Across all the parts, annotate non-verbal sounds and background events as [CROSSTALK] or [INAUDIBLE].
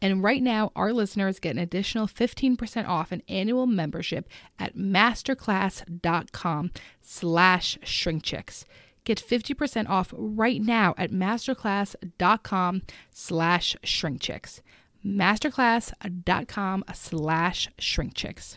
And right now, our listeners get an additional 15% off an annual membership at masterclass.com slash shrinkchicks. Get 50% off right now at masterclass.com slash shrinkchicks. masterclass.com slash shrinkchicks.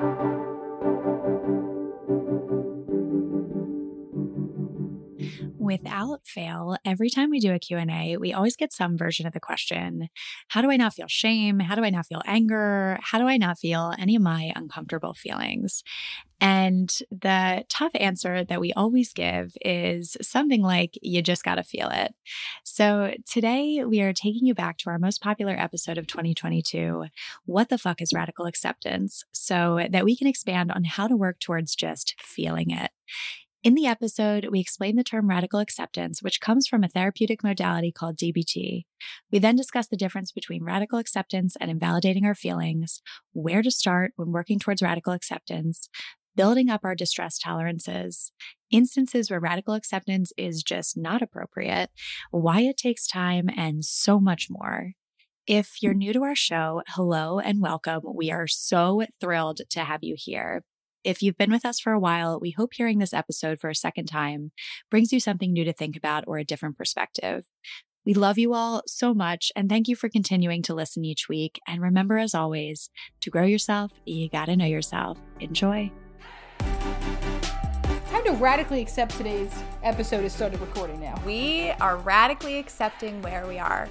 Without fail, every time we do a Q&A, we always get some version of the question, how do I not feel shame? How do I not feel anger? How do I not feel any of my uncomfortable feelings? And the tough answer that we always give is something like, you just got to feel it. So today we are taking you back to our most popular episode of 2022 What the fuck is radical acceptance? So that we can expand on how to work towards just feeling it. In the episode, we explain the term radical acceptance, which comes from a therapeutic modality called DBT. We then discuss the difference between radical acceptance and invalidating our feelings, where to start when working towards radical acceptance, building up our distress tolerances, instances where radical acceptance is just not appropriate, why it takes time, and so much more. If you're new to our show, hello and welcome. We are so thrilled to have you here. If you've been with us for a while, we hope hearing this episode for a second time brings you something new to think about or a different perspective. We love you all so much and thank you for continuing to listen each week. And remember, as always, to grow yourself, you gotta know yourself. Enjoy. Time to radically accept today's episode has started recording now. We are radically accepting where we are.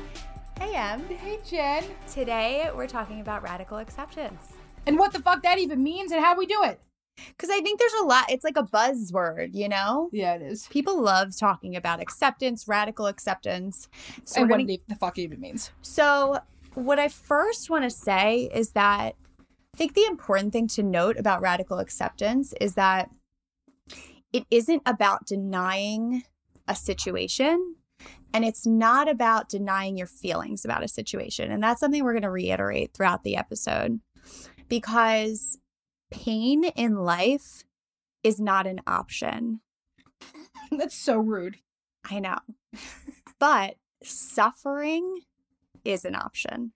Hey, Em. Hey, Jen. Today we're talking about radical acceptance. And what the fuck that even means and how we do it. Because I think there's a lot, it's like a buzzword, you know? Yeah, it is. People love talking about acceptance, radical acceptance. So, and what gonna- the fuck it even means. so what I first want to say is that I think the important thing to note about radical acceptance is that it isn't about denying a situation and it's not about denying your feelings about a situation. And that's something we're going to reiterate throughout the episode because pain in life is not an option. [LAUGHS] That's so rude. I know. But suffering is an option.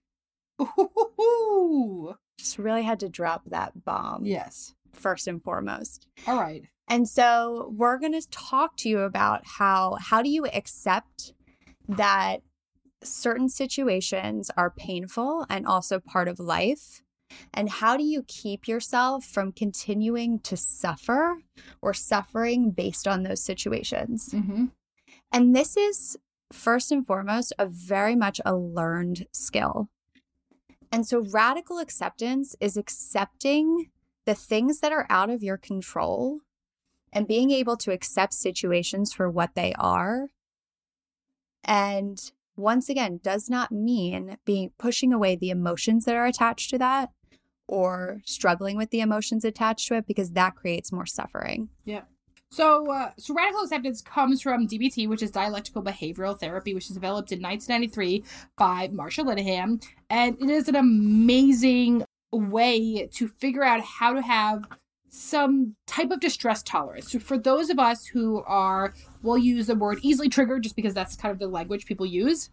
Ooh. Just really had to drop that bomb Yes. first and foremost. All right. And so we're going to talk to you about how how do you accept that certain situations are painful and also part of life and how do you keep yourself from continuing to suffer or suffering based on those situations? Mm-hmm. And this is first and foremost a very much a learned skill. And so radical acceptance is accepting the things that are out of your control and being able to accept situations for what they are. And once again, does not mean being pushing away the emotions that are attached to that or struggling with the emotions attached to it because that creates more suffering. Yeah. So, uh, so radical acceptance comes from DBT, which is dialectical behavioral therapy, which was developed in 1993 by Marsha Linehan, and it is an amazing way to figure out how to have some type of distress tolerance. So, for those of us who are, we'll use the word easily triggered, just because that's kind of the language people use.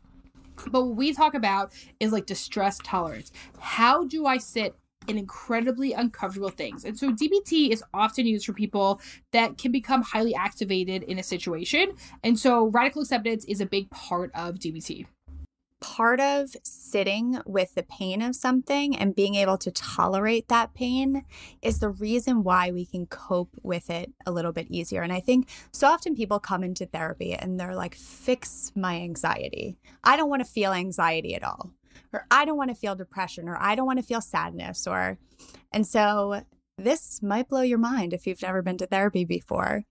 But what we talk about is like distress tolerance. How do I sit in incredibly uncomfortable things. And so DBT is often used for people that can become highly activated in a situation. And so radical acceptance is a big part of DBT. Part of sitting with the pain of something and being able to tolerate that pain is the reason why we can cope with it a little bit easier. And I think so often people come into therapy and they're like, fix my anxiety. I don't want to feel anxiety at all or I don't want to feel depression or I don't want to feel sadness or and so this might blow your mind if you've never been to therapy before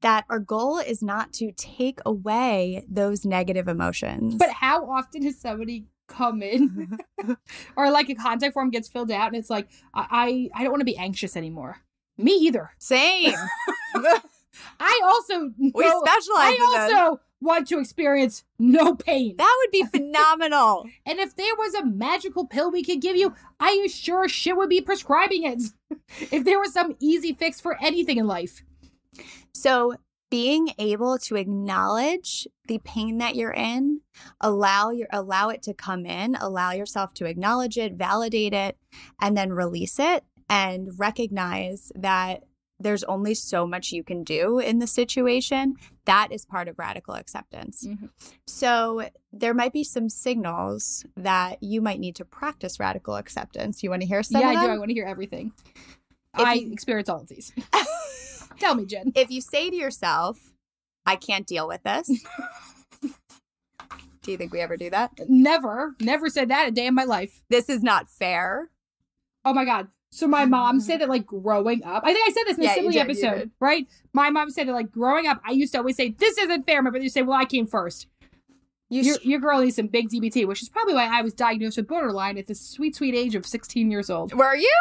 that our goal is not to take away those negative emotions. But how often has somebody come in [LAUGHS] or like a contact form gets filled out and it's like I I, don't want to be anxious anymore. Me either. Same. [LAUGHS] I also we specialize. I also want to experience no pain. That would be phenomenal. [LAUGHS] and if there was a magical pill we could give you, I sure shit would be prescribing it. [LAUGHS] if there was some easy fix for anything in life. So, being able to acknowledge the pain that you're in, allow your allow it to come in, allow yourself to acknowledge it, validate it, and then release it and recognize that there's only so much you can do in the situation. That is part of radical acceptance. Mm-hmm. So there might be some signals that you might need to practice radical acceptance. You want to hear some? Yeah, I do. I want to hear everything. If I you... experience all of these. [LAUGHS] Tell me, Jen. If you say to yourself, I can't deal with this. [LAUGHS] do you think we ever do that? Never. Never said that a day in my life. This is not fair. Oh my God. So my mom mm-hmm. said that like growing up, I think I said this in the yeah, Sibley episode, right? My mom said that like growing up, I used to always say, This isn't fair. My brother used to say, Well, I came first. You your, sh- your girl needs some big DBT, which is probably why I was diagnosed with borderline at the sweet, sweet age of 16 years old. Were you?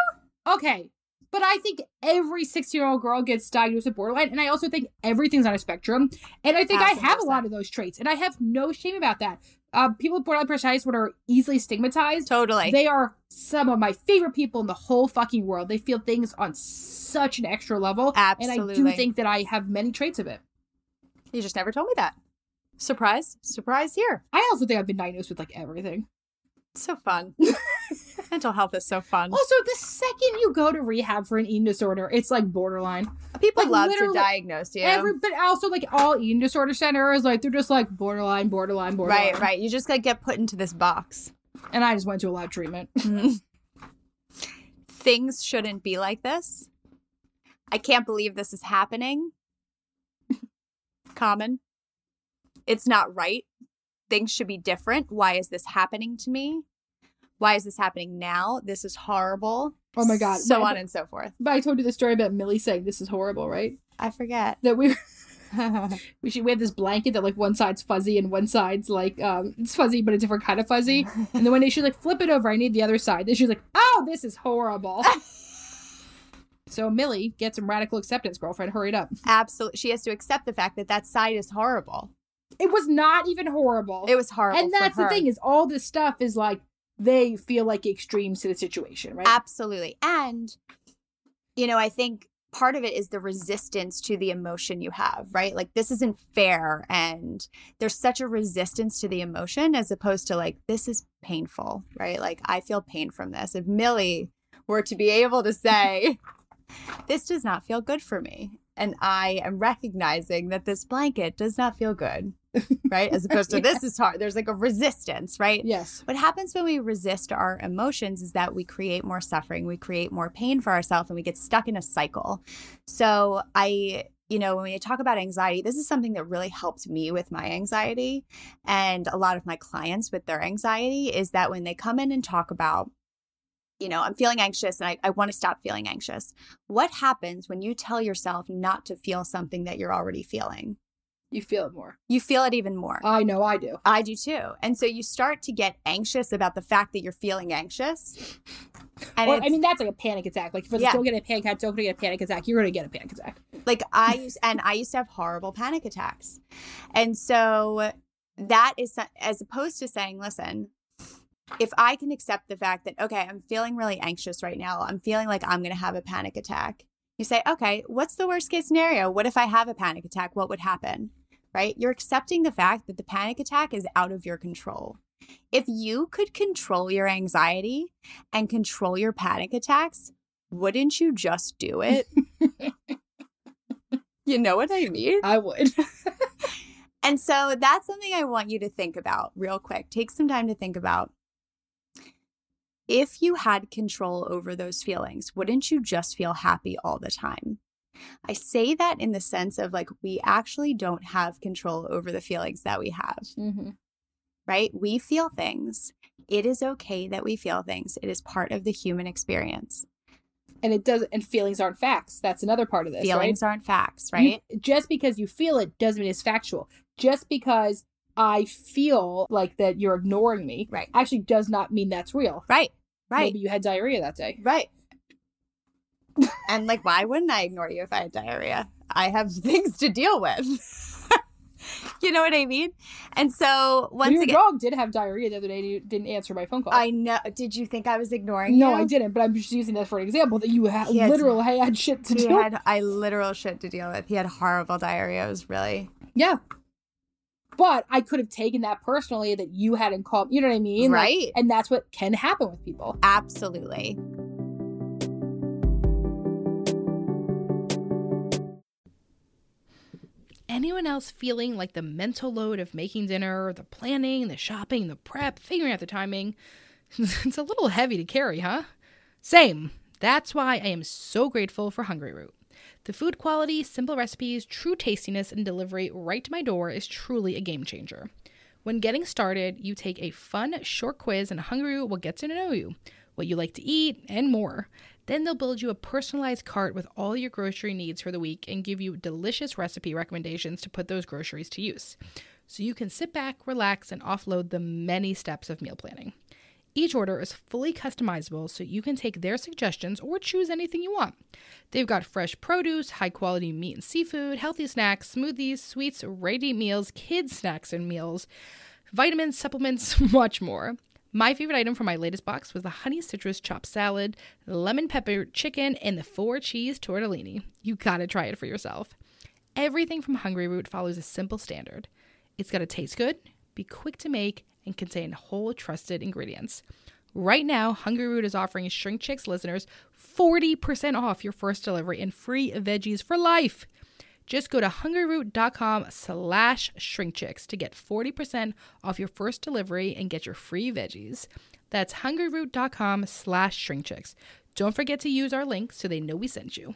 Okay. But I think every 16 year old girl gets diagnosed with borderline. And I also think everything's on a spectrum. And I think 100%. I have a lot of those traits. And I have no shame about that uh, people with borderline personality disorder are easily stigmatized. Totally. They are some of my favorite people in the whole fucking world. They feel things on such an extra level. Absolutely. And I do think that I have many traits of it. You just never told me that. Surprise. Surprise here. I also think I've been diagnosed with like everything. So fun. [LAUGHS] [LAUGHS] Mental health is so fun. Also, the second you go to rehab for an eating disorder, it's like borderline. People like, love to diagnose you. Every, but also like all eating disorder centers, like they're just like borderline, borderline, borderline. Right, right. You just gotta get put into this box. And I just went to a lot of treatment. [LAUGHS] [LAUGHS] Things shouldn't be like this. I can't believe this is happening. Common. It's not right things should be different. Why is this happening to me? Why is this happening now? This is horrible. Oh my god. So on and so forth. But I told you the story about Millie saying this is horrible, right? I forget. That we [LAUGHS] we should we have this blanket that like one side's fuzzy and one side's like um it's fuzzy but a different kind of fuzzy. and then one day she's like, flip it over, I need the other side. Then she's like, Oh, this is horrible. [LAUGHS] so Millie, get some radical acceptance, girlfriend. Hurry it up. Absolutely. She has to accept the fact that that side is horrible. It was not even horrible. It was horrible. And that's the thing is all this stuff is like they feel like extremes to the situation, right? Absolutely. And you know, I think part of it is the resistance to the emotion you have, right? Like this isn't fair and there's such a resistance to the emotion as opposed to like this is painful, right? Like I feel pain from this. If Millie were to be able to say [LAUGHS] this does not feel good for me and I am recognizing that this blanket does not feel good, right? As opposed to [LAUGHS] yeah. this is hard. There's like a resistance, right? Yes. What happens when we resist our emotions is that we create more suffering, we create more pain for ourselves, and we get stuck in a cycle. So I you know, when we talk about anxiety, this is something that really helps me with my anxiety and a lot of my clients with their anxiety is that when they come in and talk about you know, I'm feeling anxious and I, I want to stop feeling anxious. What happens when you tell yourself not to feel something that you're already feeling? You feel it more. You feel it even more. I know I do. I do too. And so you start to get anxious about the fact that you're feeling anxious. And Or, I mean, that's like a panic attack. Like, if it's Yeah. don't get a panic attack, don't get a panic attack, you're going to get a panic attack. like I used, and I used to have horrible panic attacks. And so that is as opposed to saying, listen, if I can accept the fact that, okay, I'm feeling really anxious right now, I'm feeling like I'm going to have a panic attack. You say, okay, what's the worst case scenario? What if I have a panic attack? What would happen? Right? You're accepting the fact that the panic attack is out of your control. If you could control your anxiety and control your panic attacks, wouldn't you just do it? [LAUGHS] you know what I mean? I would. [LAUGHS] And so that's something I want you to think about real quick. Take some time to think about. If you had control over those feelings, wouldn't you just feel happy all the time? I say that in the sense of like, we actually don't have control over the feelings that we have, mm-hmm. right? We feel things. It is okay that we feel things, it is part of the human experience. And it does, and feelings aren't facts. That's another part of this. Feelings right? aren't facts, You- right? just because you feel it doesn't mean it's factual. Just because I feel like that you're ignoring me Right. actually does not mean that's real. Right, right. Maybe you had diarrhea that day. Right. And like, why wouldn't I ignore you if I had diarrhea? I have [LAUGHS] things to deal with. [LAUGHS] you know what I mean? And so once your again, dog did have diarrhea the other day and you didn't answer my phone call. I know. Did you think I was ignoring you? no, you? I didn't, but I'm just using that for an example that you had He literal had shit to He do. had I literal shit to deal with. He had horrible diarrhea. It was really Yeah. But I could have taken that personally that you hadn't called. You know what I mean? Like, right. and that's what can happen with people. Absolutely. Anyone else feeling like the mental load of making dinner, the planning, the shopping, the prep, figuring out the timing? [LAUGHS] it's a little heavy to carry, huh? Same. That's why I am so grateful for Hungryroot. The food quality, simple recipes, true tastiness, and delivery right to my door is truly a game changer. When getting started, you take a fun, short quiz, and Hungryroot will get to know you, what you like to eat, and more. Then they'll build you a personalized cart with all your grocery needs for the week and give you delicious recipe recommendations to put those groceries to use. So you can sit back, relax, and offload the many steps of meal planning. Each order is fully customizable so you can take their suggestions or choose anything you want. They've got fresh produce, high quality meat and seafood, healthy snacks, smoothies, sweets, ready meals, kids' snacks and meals, vitamins, supplements, [LAUGHS] much more. My favorite item from my latest box was the honey citrus chopped salad, the lemon pepper chicken, and the four cheese tortellini. You gotta try it for yourself. Everything from Hungryroot follows a simple standard. It's gotta taste good, be quick to make, and contain whole trusted ingredients. Right now, Hungryroot is offering Shrink Chicks listeners 40% off your first delivery and free veggies for life. Just go to hungryroot.com slash shrinkchicks to get 40% off your first delivery and get your free veggies. That's hungryroot.com slash shrinkchicks. Don't forget to use our link so they know we sent you.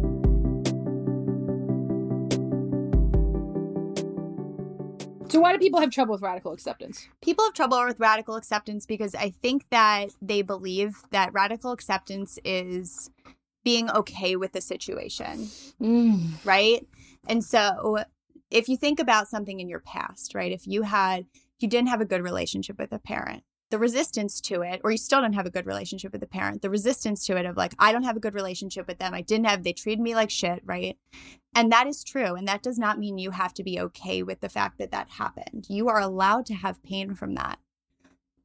So why do people have trouble with radical acceptance? People have trouble with radical acceptance because I think that they believe that radical acceptance is being okay with the situation, Mm. right? And so if you think about something in your past, right? If you had you didn't have a good relationship with a parent, the resistance to it, or you still don't have a good relationship with the parent, the resistance to it of like, I don't have a good relationship with them. I didn't have, they treated me like shit, right? And that is true. And that does not mean you have to be okay with the fact that that happened. You are allowed to have pain from that.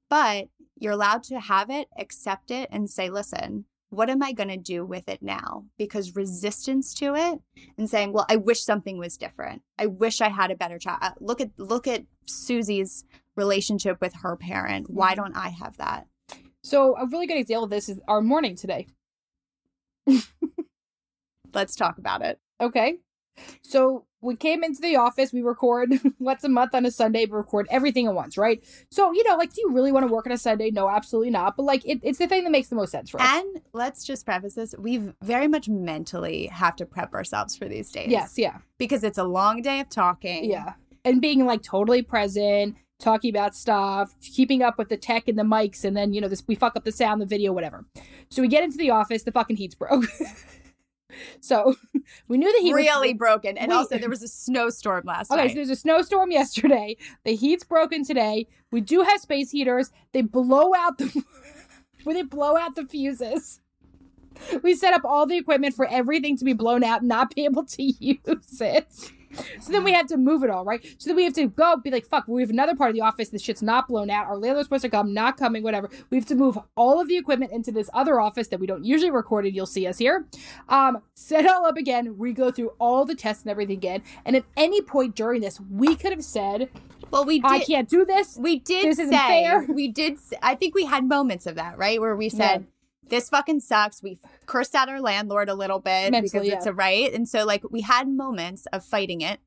But you're allowed to have it, accept it, and say, listen, what am I going to do with it now? Because resistance to it and saying, well, I wish something was different. I wish I had a better child. Look at look at Susie's relationship with her parent. Why mm-hmm. don't I have that? So a really good example of this is our morning today. [LAUGHS] Let's talk about it. Okay. So we came into the office, we record [LAUGHS] once a month on a Sunday, we record everything at once, right? So, you know, like, do you really want to work on a Sunday? No, absolutely not. But like, it, it's the thing that makes the most sense for us. And let's just preface this: we very much mentally have to prep ourselves for these days. yes, yeah, because it's a long day of talking. yeah. And being like totally present, talking about stuff, keeping up with the tech and the mics, and then, you know, this we fuck up the sound, the video, whatever. So we get into the office, the fucking heat's broke. [LAUGHS] so [LAUGHS] we knew the heat was really broken. And We- also, there was a snowstorm last Okay, night. Okay, so there's a snowstorm yesterday. The heat's broken today. We do have space heaters. They blow out the [LAUGHS] when they blow out the fuses. We set up all the equipment for everything to be blown out, and not be able to use it. So then we have to move it all, right? So then we have to go be like, fuck, we have another part of the office. This shit's not blown out. Our landlord's supposed to come, not coming, whatever. We have to move all of the equipment into this other office that we don't usually record in. You'll see us here. Um, set it all up again, We go through all the tests and everything again. And at any point during this, we could have said, well, we did. I can't do this. We did This say fair. we did. I think we had moments of that, right, where we said. This fucking sucks. We cursed out our landlord a little bit Mentally, because it's yeah. a right. And so, like, we had moments of fighting it.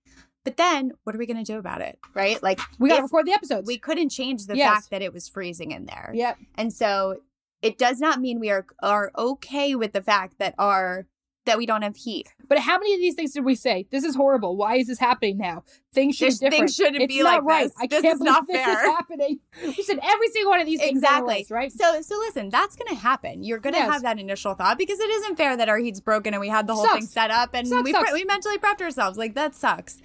But then, what are we going to do about it? Right? Like, We got to record the episodes. we couldn't change the Yes. fact that it was freezing in there. yep. And so it does not mean we are are okay with the fact that our that we don't have heat. But how many of these things did we say? This is horrible. Why is this happening now? Things should This- be different. things shouldn't it's be not like right. this. I This can't is believe not this fair. is happening. We said every single one of these things Exactly. right? So so listen, that's going to happen. You're going to Yes. have that initial thought because it isn't fair that our heat's broken and we had the whole thing set up and Sucks, we sucks. pre- we mentally prepped ourselves. Like that sucks.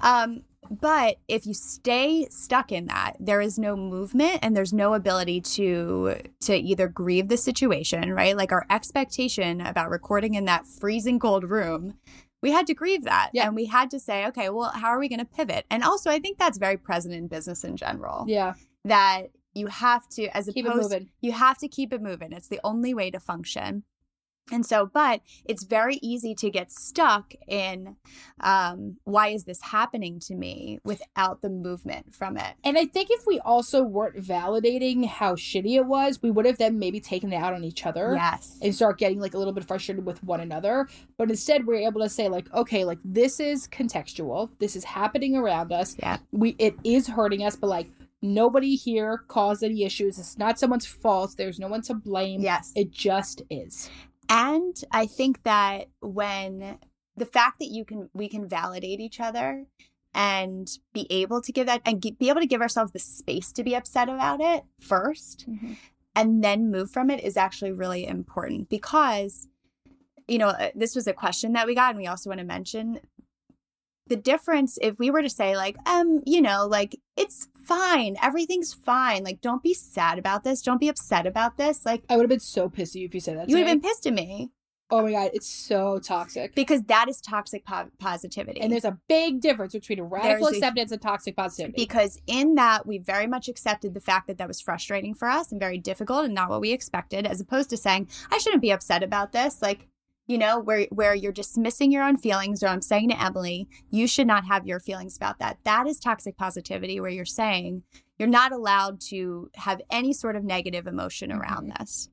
Um but if you stay stuck in that, there is no movement and there's no ability to to either grieve the situation, right? Like our expectation about recording in that freezing cold room, we had to grieve that. Yeah. And we had to say, okay, well, how are we going to pivot? And also, I think that's very present in business in general. Yeah. That you have to, as Keep opposed, moving. you have to keep it moving. It's the only way to function. And so, but it's very easy to get stuck in um, why is this happening to me without the movement from it. And I think if we also weren't validating how shitty it was, we would have then maybe taken it out on each other. Yes. and start getting like a little bit frustrated with one another. But instead, we're able to say like, okay, like this is contextual. This is happening around us. Yeah. We it is hurting us, but like nobody here caused any issues. It's not someone's fault. There's no one to blame. Yes. It just is. And I think that when the fact that you can we can validate each other and be able to give that and be able to give ourselves the space to be upset about it 1st and then move from it is actually really important because you know uh, this was a question that we got and we also want to mention. The difference if we were to say like um you know like it's fine everything's fine like don't be sad about this don't be upset about this like I would have been so pissed at you if you said that. You would have been pissed at me Oh my god, it's so toxic. because that is toxic po- positivity. And there's a big difference between radical There's a- acceptance and toxic positivity. because in that we very much accepted the fact that that was frustrating for us and very difficult and not what we expected as opposed to saying i shouldn't be upset about this like you know where where you're dismissing your own feelings or i'm saying to Emmalee you should not have your feelings about that. That is toxic positivity where you're saying you're not allowed to have any sort of negative emotion mm-hmm. around this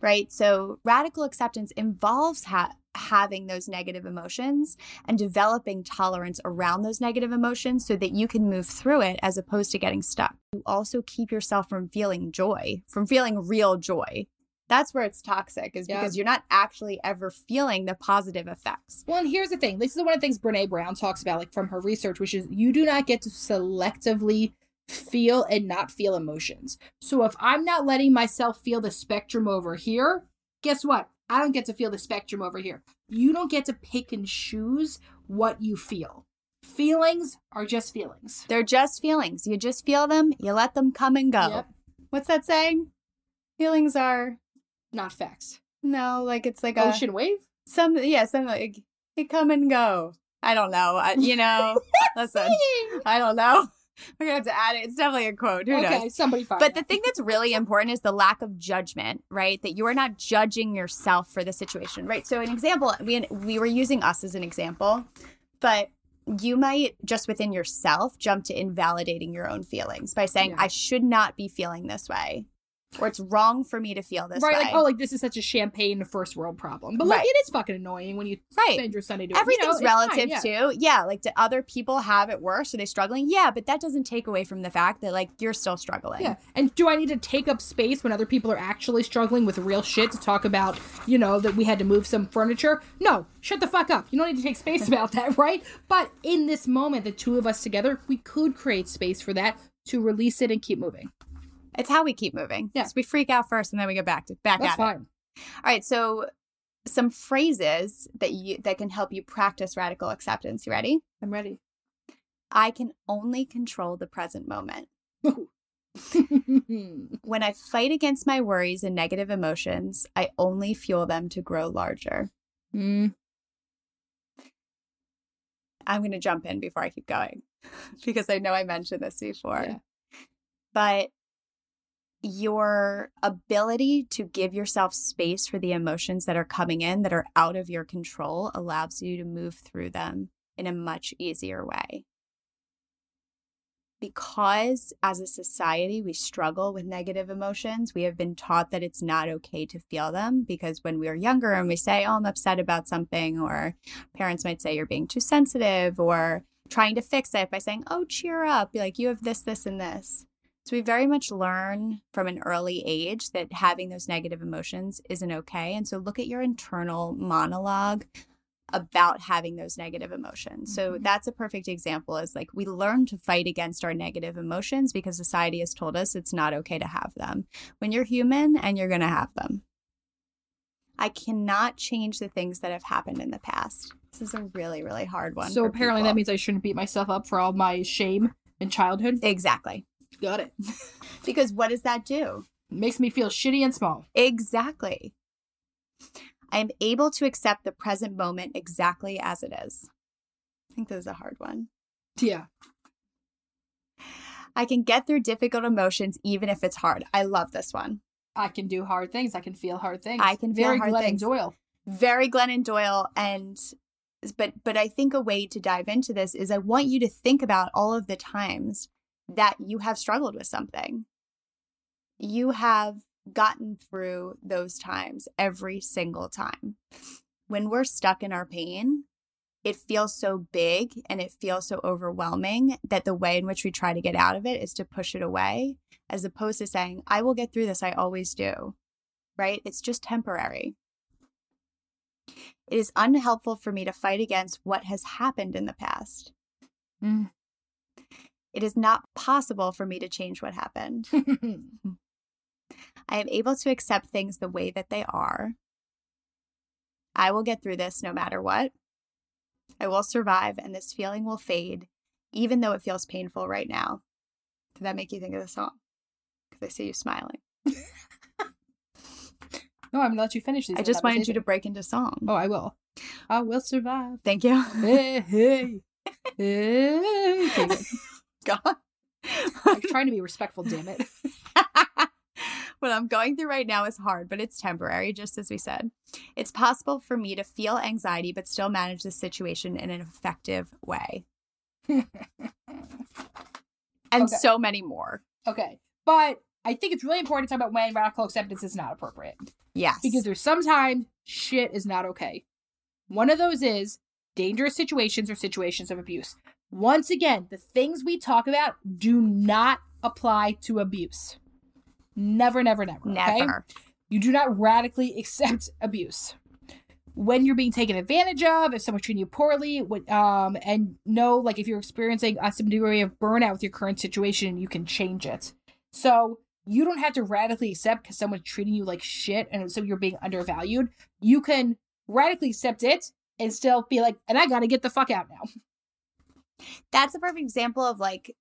right? So radical acceptance involves ha- having those negative emotions and developing tolerance around those negative emotions so that you can move through it as opposed to getting stuck. You also keep yourself from feeling joy, from feeling real joy, That's where it's toxic, is Yeah. because you're not actually ever feeling the positive effects. Well, and here's the thing. This is one of the things Brene Brown talks about, like from her research, which is you do not get to selectively feel and not feel emotions. So if I'm not letting myself feel the spectrum over here, guess what? I don't get to feel the spectrum over here. You don't get to pick and choose what you feel. Feelings are just feelings. They're just feelings. You just feel them, you let them come and go. Yep. What's that saying? Feelings are Not facts. no, like it's like a Ocean wave? some yeah, some like they come and go. I don't know. I, you know, [LAUGHS] listen, I don't know. [LAUGHS] We're gonna have to add it. It's definitely a quote. Who okay, knows? somebody find But the thing that's really important is the lack of judgment, right? That you are not judging yourself for the situation, right? So, an example, we we were using us as an example, but you might just within yourself jump to invalidating your own feelings by saying, Yeah. "I should not be feeling this way," or "It's wrong for me to feel this right, way." like oh, like this is such a champagne first world problem. But like Right. it is fucking annoying when you Right. spend your Sunday doing Everything's you know, relative fine, yeah. too. Yeah, like do other people have it worse? Are they struggling? Yeah, but that doesn't take away from the fact that like you're still struggling. Yeah. And do I need to take up space when other people are actually struggling with real shit to talk about, you know, that we had to move some furniture? No. Shut the fuck up. You don't need to take space [LAUGHS] about that, right? But in this moment, the two of us together, we could create space for that to release it and keep moving. It's how we keep moving. Yeah. So we freak out first and then we get back to back That's at it. All right, so some phrases that you that can help you practice radical acceptance. You ready? I'm ready. I can only control the present moment. [LAUGHS] When I fight against my worries and negative emotions, I only fuel them to grow larger. Mm, I'm going to jump in before I keep going [LAUGHS] because I know I mentioned this before. Yeah. But your ability to give yourself space for the emotions that are coming in that are out of your control allows you to move through them in a much easier way. Because as a society, we struggle with negative emotions, we have been taught that it's not okay to feel them because when we are younger and we say, Oh, I'm upset about something, or parents might say you're being too sensitive, or trying to fix it by saying, Oh, cheer up, Be like you have this, this, and this. So we very much learn from an early age that having those negative emotions isn't okay. And so look at your internal monologue about having those negative emotions. So Mhm. that's a perfect example is like we learn to fight against our negative emotions because society has told us it's not okay to have them. When you're human and you're going to have them. I cannot change the things that have happened in the past. This is a really really hard one. so apparently people. that means I shouldn't beat myself up for all my shame in childhood. Exactly. Got it. [LAUGHS] Because what does that do? It Makes me feel shitty and small. Exactly. I am able to accept the present moment exactly as it is. I think this is a hard one. Yeah. I can get through difficult emotions even if it's hard. I love this one. I can do hard things. I can feel hard things. I can feel Very hard Glennon things. Doyle. Very Glennon Doyle and but but I think a way to dive into this is I want you to think about all of the times that you have struggled with something. You have gotten through those times every single time. When we're stuck in our pain, it feels so big and it feels so overwhelming that the way in which we try to get out of it is to push it away, as opposed to saying, I will get through this. I always do. Right? It's just temporary. It is unhelpful for me to fight against what has happened in the past. Mm. It is not possible for me to change what happened. [LAUGHS] I am able to accept things the way that they are. I will get through this no matter what. I will survive, and this feeling will fade, even though it feels painful right now. Did that make you think of the song? Because I see you smiling. [LAUGHS] no, I'm gonna let you finish these. I just wanted you to break into song. Oh, I will. I will survive. Thank you. hey, hey, [LAUGHS] hey. Okay. God. [LAUGHS] I'm trying to be respectful. Damn it. [LAUGHS] what I'm going through right now is hard, but it's temporary, just as we said. It's possible for me to feel anxiety, but still manage the situation in an effective way. [LAUGHS] and Okay. so many more. Okay, but I think it's really important to talk about when radical acceptance is not appropriate Yes. because there's sometimes shit is not okay. One of those is dangerous situations or situations of abuse. Once again, the things we talk about do not apply to abuse. Never, never, never. okay? never. You do not radically [LAUGHS] accept abuse. When you're being taken advantage of, if someone's treating you poorly, what, um, and know like if you're experiencing a some degree of burnout with your current situation, you can change it. So you don't have to radically accept because someone's treating you like shit and so you're being undervalued. You can radically accept it and still be like, and I gotta get the fuck out now. [LAUGHS] That's a perfect example of like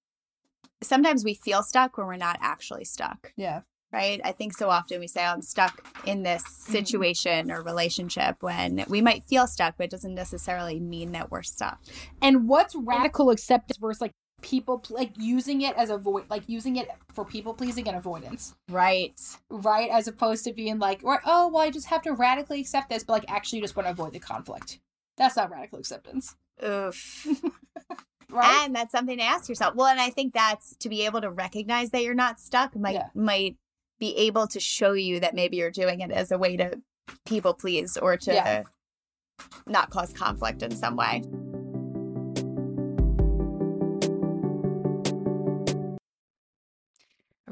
sometimes we feel stuck when we're not actually stuck. Yeah. Right. I think so often we say, oh, I'm stuck in this Mm-hmm. situation or relationship when we might feel stuck, but it doesn't necessarily mean that we're stuck. And what's radical acceptance versus like people like using it as a void, like using it for people pleasing and avoidance, Right. right? As opposed to being like, or oh, well, I just have to radically accept this, but like actually you just want to avoid the conflict. That's not radical acceptance, Oof. [LAUGHS] right? And that's something to ask yourself. Well, and I think that's to be able to recognize that you're not stuck might Yeah. might be able to show you that maybe you're doing it as a way to people please or to Yeah. not cause conflict in some way.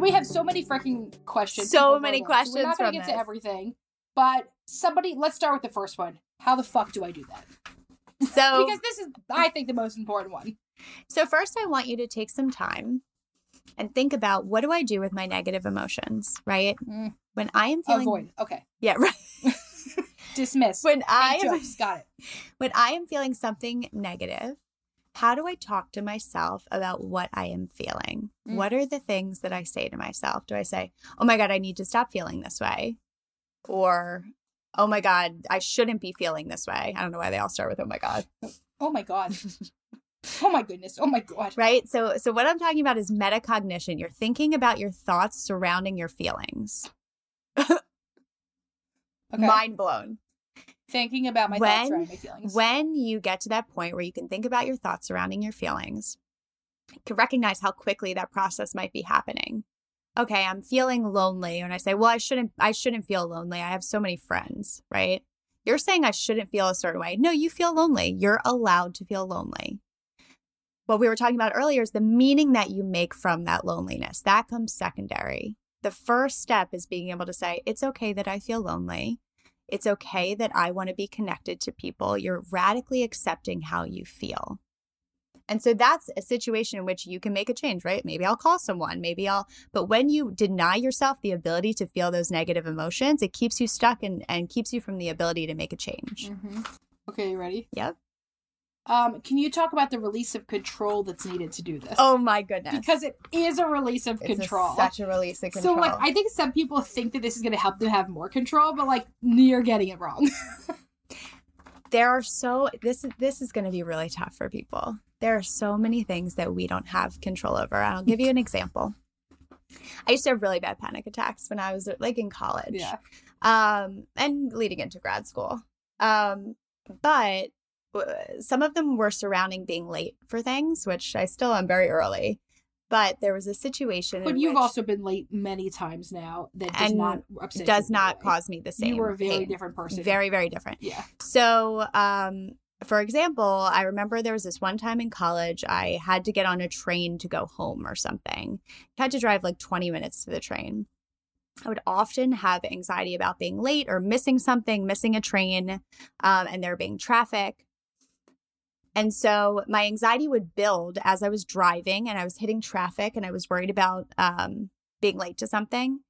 We have so many freaking questions. So many in. So we're not gonna get this. to everything, but somebody. Let's start with the first one. How the fuck do I do that? So [LAUGHS] Because this is, I think, the most important one. So, first, I want you to take some time and think about what do I do with my negative emotions, right? Mm. When I am feeling. Avoid. Okay. Yeah, right. [LAUGHS] Dismiss. when I am. Got it. [LAUGHS] when I am feeling something negative, how do I talk to myself about what I am feeling? Mm. What are the things that I say to myself? Do I say, oh my God, I need to stop feeling this way? Or, oh my God, I shouldn't be feeling this way? I don't know why they all start with, oh my God. Oh my god. oh my goodness. Oh my god. right so so what i'm talking about is metacognition you're thinking about your thoughts surrounding your feelings Okay. Mind blown. Thinking about my When- thoughts around my feelings. When you get to that point where you can think about your thoughts surrounding your feelings, you can recognize how quickly that process might be happening. Okay, I'm feeling lonely and I say, "Well, I shouldn't I shouldn't feel lonely. I have so many friends," right? You're saying I shouldn't feel a certain way. No, you feel lonely. You're allowed to feel lonely. What we were talking about earlier is the meaning that you make from that loneliness. That comes secondary. The first step is being able to say, "It's okay that I feel lonely." It's okay that I want to be connected to people. You're radically accepting how you feel. And so that's a situation in which you can make a change, right? Maybe I'll call someone, maybe I'll, but when you deny yourself the ability to feel those negative emotions, it keeps you stuck and, and keeps you from the ability to make a change. hmm Okay, you ready? Yep. Um, can you talk about the release of control that's needed to do this? Oh my goodness. because it is a release of it's a- control. such a release of control. So like I think some people think that this is going to help them have more control, but like you're getting it wrong. [LAUGHS] there are so this this is going to be really tough for people. There are so many things that we don't have control over. I'll give you an example. I used to have really bad panic attacks when I was like in college. yeah. um, and leading into grad school. Um, but some of them were surrounding being late for things, which I still am very early. But there was a situation, But you've which also been late many times now that does not upset does not cause me the same. You were a very pain. different person. very very different. Yeah. So, um, for example, I remember there was this one time in college I had to get on a train to go home or something. I had to drive like 20 minutes to the train. I would often have anxiety about being late or missing something, missing a train, um, and there being traffic. And so my anxiety would build as I was driving and I was hitting traffic and I was worried about um, being late to something.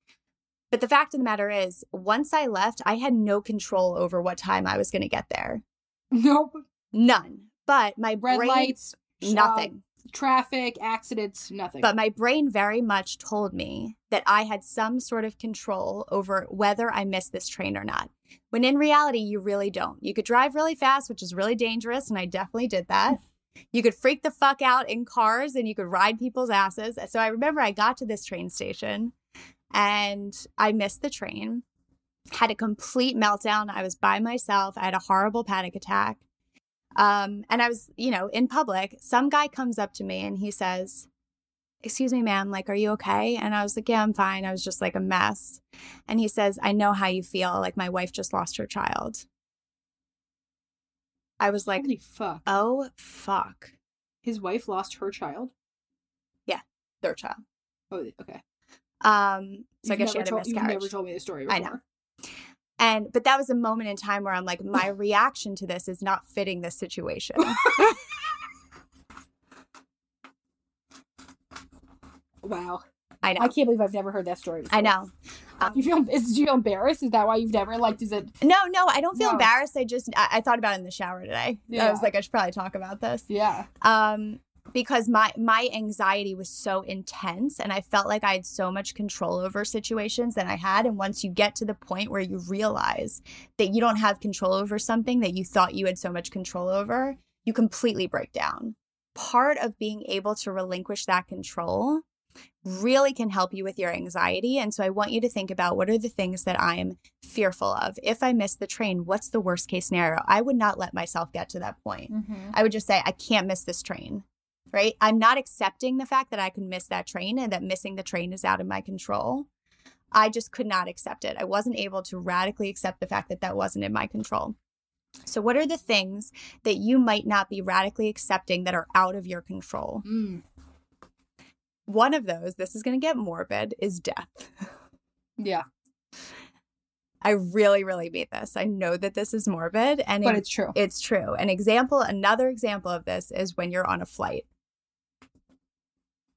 But the fact of the matter is, once I left, I had no control over what time I was going to get there. [LAUGHS] Nope. None. But my Red brain, lights, nothing. Traffic, accidents, nothing. But my brain very much told me that I had some sort of control over whether I missed this train or not. When in reality, you really don't. You could drive really fast, which is really dangerous, and I definitely did that. [LAUGHS] You could freak the fuck out in cars and you could ride people's asses. So I remember I got to this train station and I missed the train, had a complete meltdown. I was by myself. I had a horrible panic attack. Um, and I was, you know, in public. Some guy comes up to me and he says, Excuse me, ma'am, like, are you okay? And I was like, Yeah, I'm fine. I was just like a mess. And he says, I know how you feel. Like, my wife just lost her child. I was like, Holy fuck. Oh, fuck. His wife lost her child. Yeah, their child. Oh, okay. Um, so I You've guess she had a told, You've miscarriage. never told me the story I before. know. And but that was a moment in time where I'm like, my [LAUGHS] reaction to this is not fitting this situation. [LAUGHS] Wow. I know. I can't believe I've never heard that story before. I know. Um, You feel is do you feel embarrassed? Is that why you've never like does it No, no, I don't feel No. embarrassed. I just I, I thought about it in the shower today. Yeah. I was like, I should probably talk about this. Yeah. Um, because my my anxiety was so intense and I felt like I had so much control over situations than I had. And once you get to the point where you realize that you don't have control over something that you thought you had so much control over, you completely break down. Part of being able to relinquish that control really can help you with your anxiety. And so I want you to think about what are the things that I'm fearful of? If I miss the train, what's the worst case scenario? I would not let myself get to that point. Mm-hmm. I would just say, I can't miss this train, right? I'm not accepting the fact that I could miss that train and that missing the train is out of my control. I just could not accept it. I wasn't able to radically accept the fact that that wasn't in my control. So, what are the things that you might not be radically accepting that are out of your control? Mm. One of those, this is going to get morbid, is death. Yeah. [LAUGHS] I really, really mean this. I know that this is morbid and But it- it's true. It's true. An example, another example of this is when you're on a flight.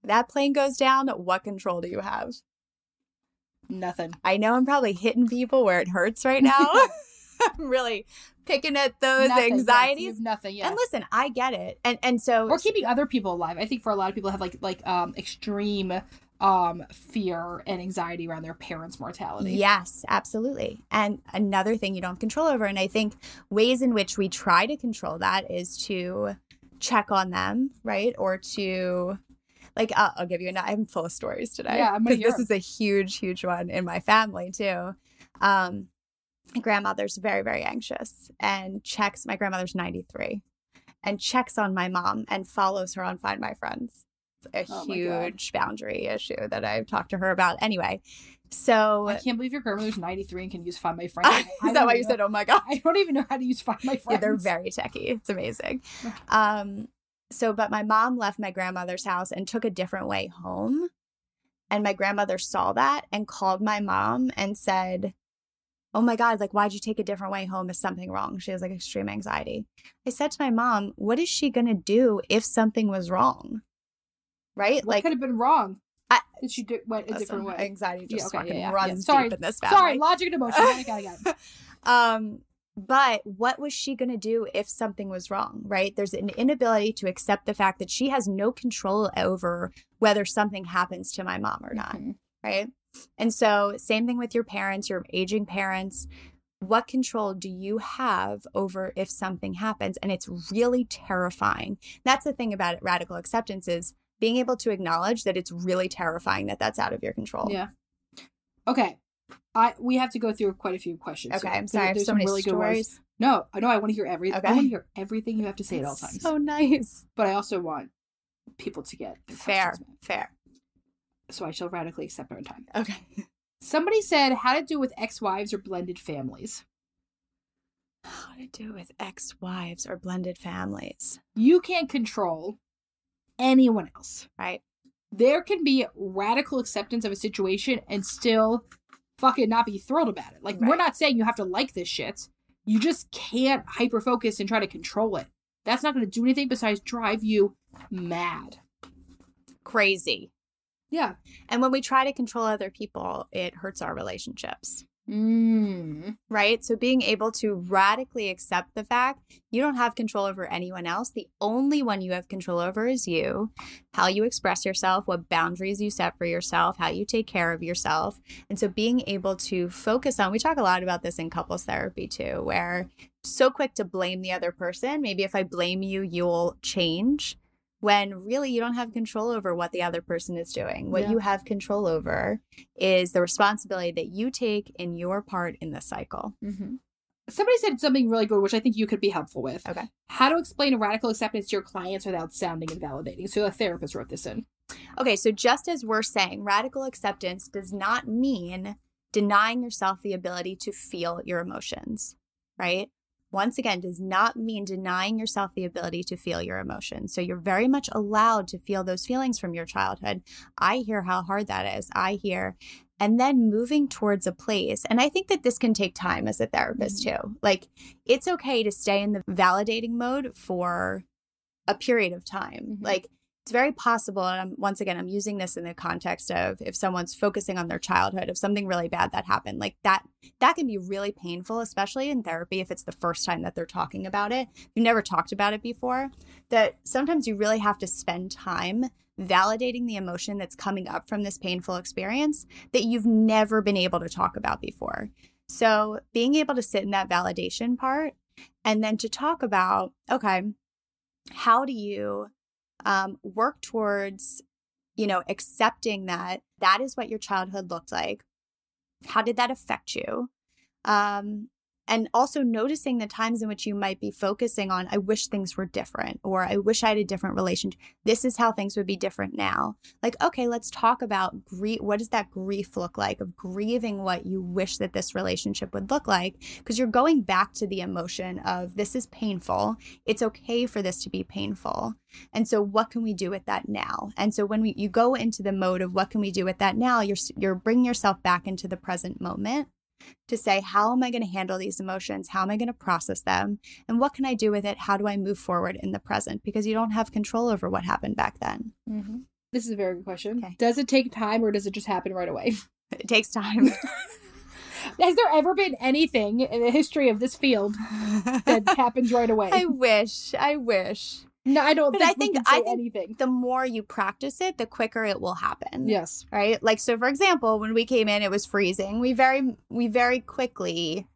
That plane goes down, what control do you have? Nothing. I know I'm probably hitting people where it hurts right [LAUGHS] now. [LAUGHS] I'm really picking at those Nothing, anxieties. have nothing, yeah. And listen, I get it. And and so or keeping other people alive. I think for a lot of people have like like um extreme um fear and anxiety around their parents' mortality. Yes, absolutely. And another thing you don't have control over. And I think ways in which we try to control that is to check on them, right? Or to, like, I'll, I'll give you an, I'm full of stories today. Yeah, I'm gonna Because this is a huge, huge one in my family too. Um, my grandmother's very, very anxious and checks, my grandmother's 93, and checks on my mom and follows her on Find My Friends. It's a Oh huge boundary issue that I've talked to her about. Anyway, so I can't believe your grandmother's 93 and can use Find My Friends. [LAUGHS] Is that why you know- said, oh my God? I don't even know how to use Find My Friends. Yeah, they're very techy. It's amazing. Um, so, but my mom left my grandmother's house and took a different way home. And my grandmother saw that and called my mom and said, Oh my God, like, why'd you take a different way home? Is something wrong? She has like extreme anxiety. I said to my mom, What is she going to do if something was wrong? Right? What like, could have been wrong? I- Did she do went a different way? Anxiety Yeah, just okay, fucking yeah, yeah, runs yeah. Sorry, deep in this family. Sorry, logic and emotion. Got it, got it, got it. um, but what was she going to do if something was wrong, right? There's an inability to accept the fact that she has no control over whether something happens to my mom or not, Mhm. right? And so, same thing with your parents, your aging parents. What control do you have over if something happens? And it's really terrifying. That's the thing about it, radical acceptance is being able to acknowledge that it's really terrifying that that's out of your control. Yeah. Okay. I we have to go through quite a few questions. Okay, here. I'm sorry. I have There's so some many really stories. No, I know. I want to hear every. Okay. I want to hear everything you have to say at all times. So nice. but I also want people to get Fair, fair. So I shall radically accept our time. Okay. [LAUGHS] Somebody said how to do with ex-wives or blended families. How to do with ex wives or blended families, You can't control anyone else. right? There can be radical acceptance of a situation and still fucking not be thrilled about it. Like we're not saying you have to like this shit. You just can't hyper focus and try to control it. That's not going to do anything besides drive you mad. Crazy. Yeah. And when we try to control other people, it hurts our relationships, Mm. right? So being able to radically accept the fact you don't have control over anyone else. The only one you have control over is you, how you express yourself, what boundaries you set for yourself, how you take care of yourself. And so being able to focus on, we talk a lot about this in couples therapy too, where so quick to blame the other person. Maybe if I blame you, you'll change. When really you don't have control over what the other person is doing. What Yeah. you have control over is the responsibility that you take in your part in the cycle. Mm-hmm. Somebody said something really good, which I think you could be helpful with. Okay. How to explain radical acceptance to your clients without sounding invalidating. So a therapist wrote this in. Okay, so just as we're saying, radical acceptance does not mean denying yourself the ability to feel your emotions, right? Once again, does not mean denying yourself the ability to feel your emotions. So you're very much allowed to feel those feelings from your childhood. I hear how hard that is. I hear. And then moving towards a place. And I think that this can take time as a therapist too. Like it's okay to stay in the validating mode for a period of time. Mhm. Like it's very possible and I'm, once again i'm using this in the context of if someone's focusing on their childhood of something really bad that happened like that that can be really painful especially in therapy if it's the first time that they're talking about it. You've never talked about it before. That sometimes you really have to spend time validating the emotion that's coming up from this painful experience that you've never been able to talk about before. So being able to sit in that validation part and then to talk about okay how do you um, work towards you know accepting that that is what your childhood looked like. How did that affect you? Um, and also noticing the times in which you might be focusing on i wish things were different or i wish i had a different relationship. This is how things would be different now. Like okay let's talk about grief what does that grief look like of grieving what you wish that this relationship would look like? Because you're going back to the emotion of this is painful. It's okay for this to be painful. And so what can we do with that now? And so when we, you go into the mode of what can we do with that now? You're you're bringing yourself back into the present moment to say how am i going to handle these emotions? How am i going to process them? And what can i do with it? How do i move forward in the present? Because you don't have control over what happened back then. Mm-hmm. This is a very good question. Okay. Does it take time or does it just happen right away? [LAUGHS] it takes time. [LAUGHS] Has there ever been anything in the history of this field that [LAUGHS] happens right away? i wish. I wish no, I don't But think I think- I think- anything. the more you practice it the quicker it will happen. Yes. right? Like so for example when we came in it was freezing. We very we very quickly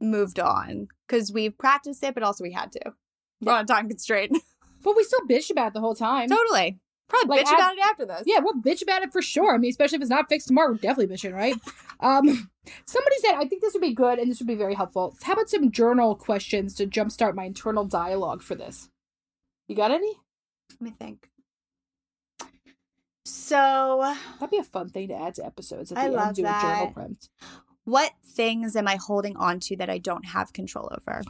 moved on because we practiced it but also we had to. We're on time constraint But we still bitched about it the whole time. totally Probably Like, bitch as- about it after this. Yeah, we'll bitch about it for sure. I mean, especially if it's not fixed tomorrow, we're definitely bitching, right? Um, somebody said, I think this would be good and this would be very helpful. How about some journal questions to jumpstart my internal dialogue for this? You got any? Let me think. So, That'd be a fun thing to add to episodes. At the I love do a journal that. prompt. what things am I holding on to that I don't have control over?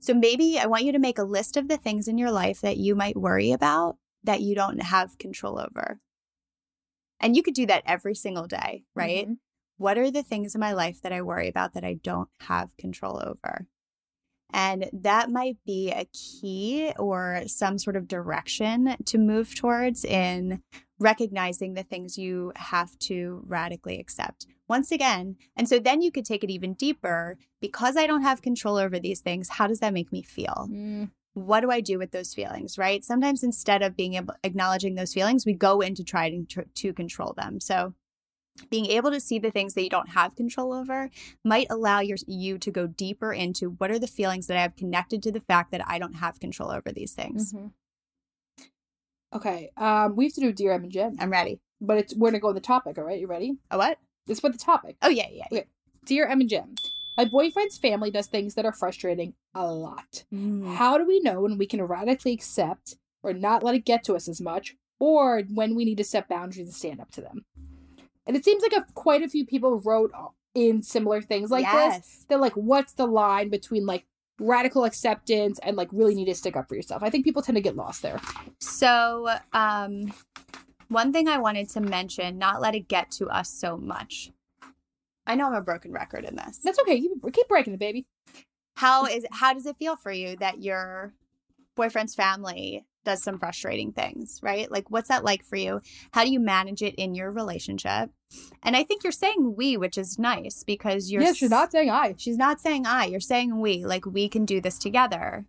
So, maybe I want you to make a list of the things in your life that you might worry about that you don't have control over. And you could do that every single day, right? Mhm. What are the things in my life that I worry about that I don't have control over? And that might be a key or some sort of direction to move towards in recognizing the things you have to radically accept. Once again, and so then you could take it even deeper because I don't have control over these things, how does that make me feel? Mm, what do I do with those feelings, right? Sometimes instead of being able acknowledging those feelings, we go into trying to, to control them. So being able to see the things that you don't have control over might allow your you to go deeper into what are the feelings that I have connected to the fact that I don't have control over these things. mhm. Okay, um, we have to do Dear Em and Jen, I'm ready. but it's we're gonna go with the topic. All right, you ready? A what? This is what the topic. Oh yeah, yeah. yeah. Dear Em and Jen, my boyfriend's family does things that are frustrating a lot. Mm. How do we know when we can radically accept or not let it get to us as much, or when we need to set boundaries and stand up to them? And it seems like a, quite a few people wrote in similar things like this. yes. They're like, what's the line between like radical acceptance and like really need to stick up for yourself? I think people tend to get lost there. So, um, one thing I wanted to mention, not let it get to us so much. I know I'm a broken record in this. That's okay. Keep, keep breaking it, baby. how is how does it feel for you that your boyfriend's family does some frustrating things right like what's that like for you how do you manage it in your relationship and i think you're saying we which is nice because you're yes, she's not saying I. she's not saying i you're saying we like we can do this together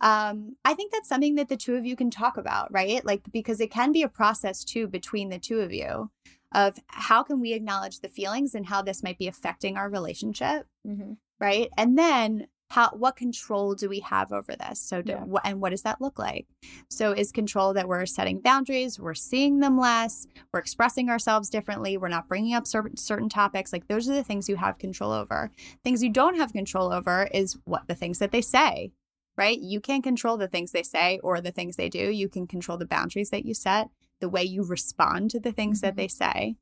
um i think that's something that the two of you can talk about right like because it can be a process too between the two of you of how can we acknowledge the feelings and how this might be affecting our relationship mm-hmm. right? And then how what control do we have over this? So do, Yeah. wh- and what does that look like? So is control that we're setting boundaries we're seeing them less we're expressing ourselves differently we're not bringing up certain certain topics like those are the things you have control over. Things you don't have control over is what the things that they say right? You can't control the things they say or the things they do. You can control the boundaries that you set the way you respond to the things that Mhm. they say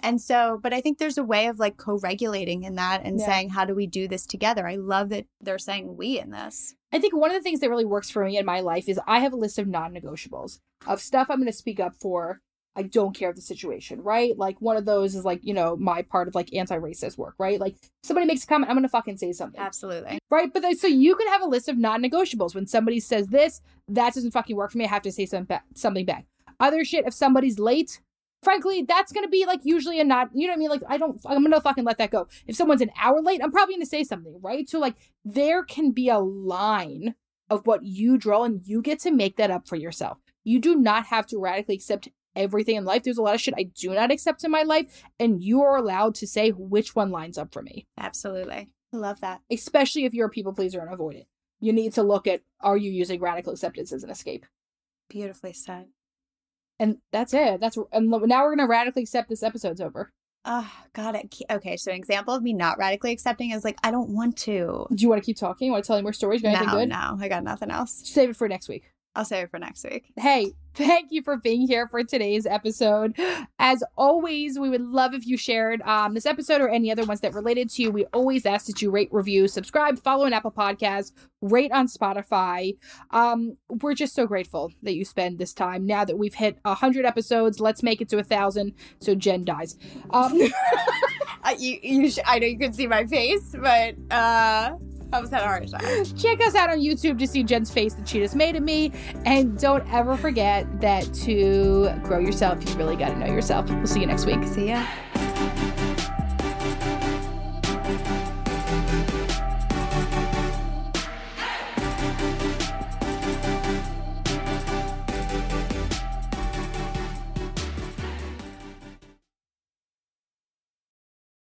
and so, but I think there's a way of like co regulating in that and Yeah. saying, how do we do this together? I love that they're saying we in this. I think one of the things that really works for me in my life is I have a list of non-negotiables of stuff I'm going to speak up for. I don't care of the situation, right? Like one of those is like, you know, my part of like anti-racist work, right? Like somebody makes a comment, I'm going to fucking say something. Absolutely. Right? But then, so you can have a list of non-negotiables. When somebody says this, that doesn't fucking work for me. I have to say something back. Something back. Other shit. If somebody's late, frankly, that's gonna be like usually a not. You know what I mean? Like I don't. I'm gonna fucking let that go. If someone's an hour late, I'm probably gonna say something, right? So like there can be a line of what you draw, and you get to make that up for yourself. You do not have to radically accept everything in life. There's a lot of shit I do not accept in my life, and you are allowed to say which one lines up for me Absolutely. I love that. especially if you're a people pleaser and avoid it. You need to look at are you using radical acceptance as an escape? Beautifully said. And that's it. That's and now we're gonna radically accept this episode's over. Oh, got it. Okay. So, an example of me not radically accepting is like, I don't want to. Do you want to keep talking? Want to tell any more stories? Got anything No, good? no, I got nothing else. Save it for next week. I'll save it for next week. Hey, thank you for being here for today's episode. As always, we would love if you shared um, this episode or any other ones that related to you. We always ask that you rate, review, subscribe, follow an Apple Podcast, rate on Spotify. Um, we're just so grateful that you spend this time. Now that we've hit hundred episodes, let's make it to a thousand so Jen dies. Um, [LAUGHS] Uh, you, you sh- I know you can see my face, but uh, Check us out on YouTube to see Jen's face that she just made of me. And don't ever forget that to grow yourself, you really got to know yourself. We'll see you next week. See ya.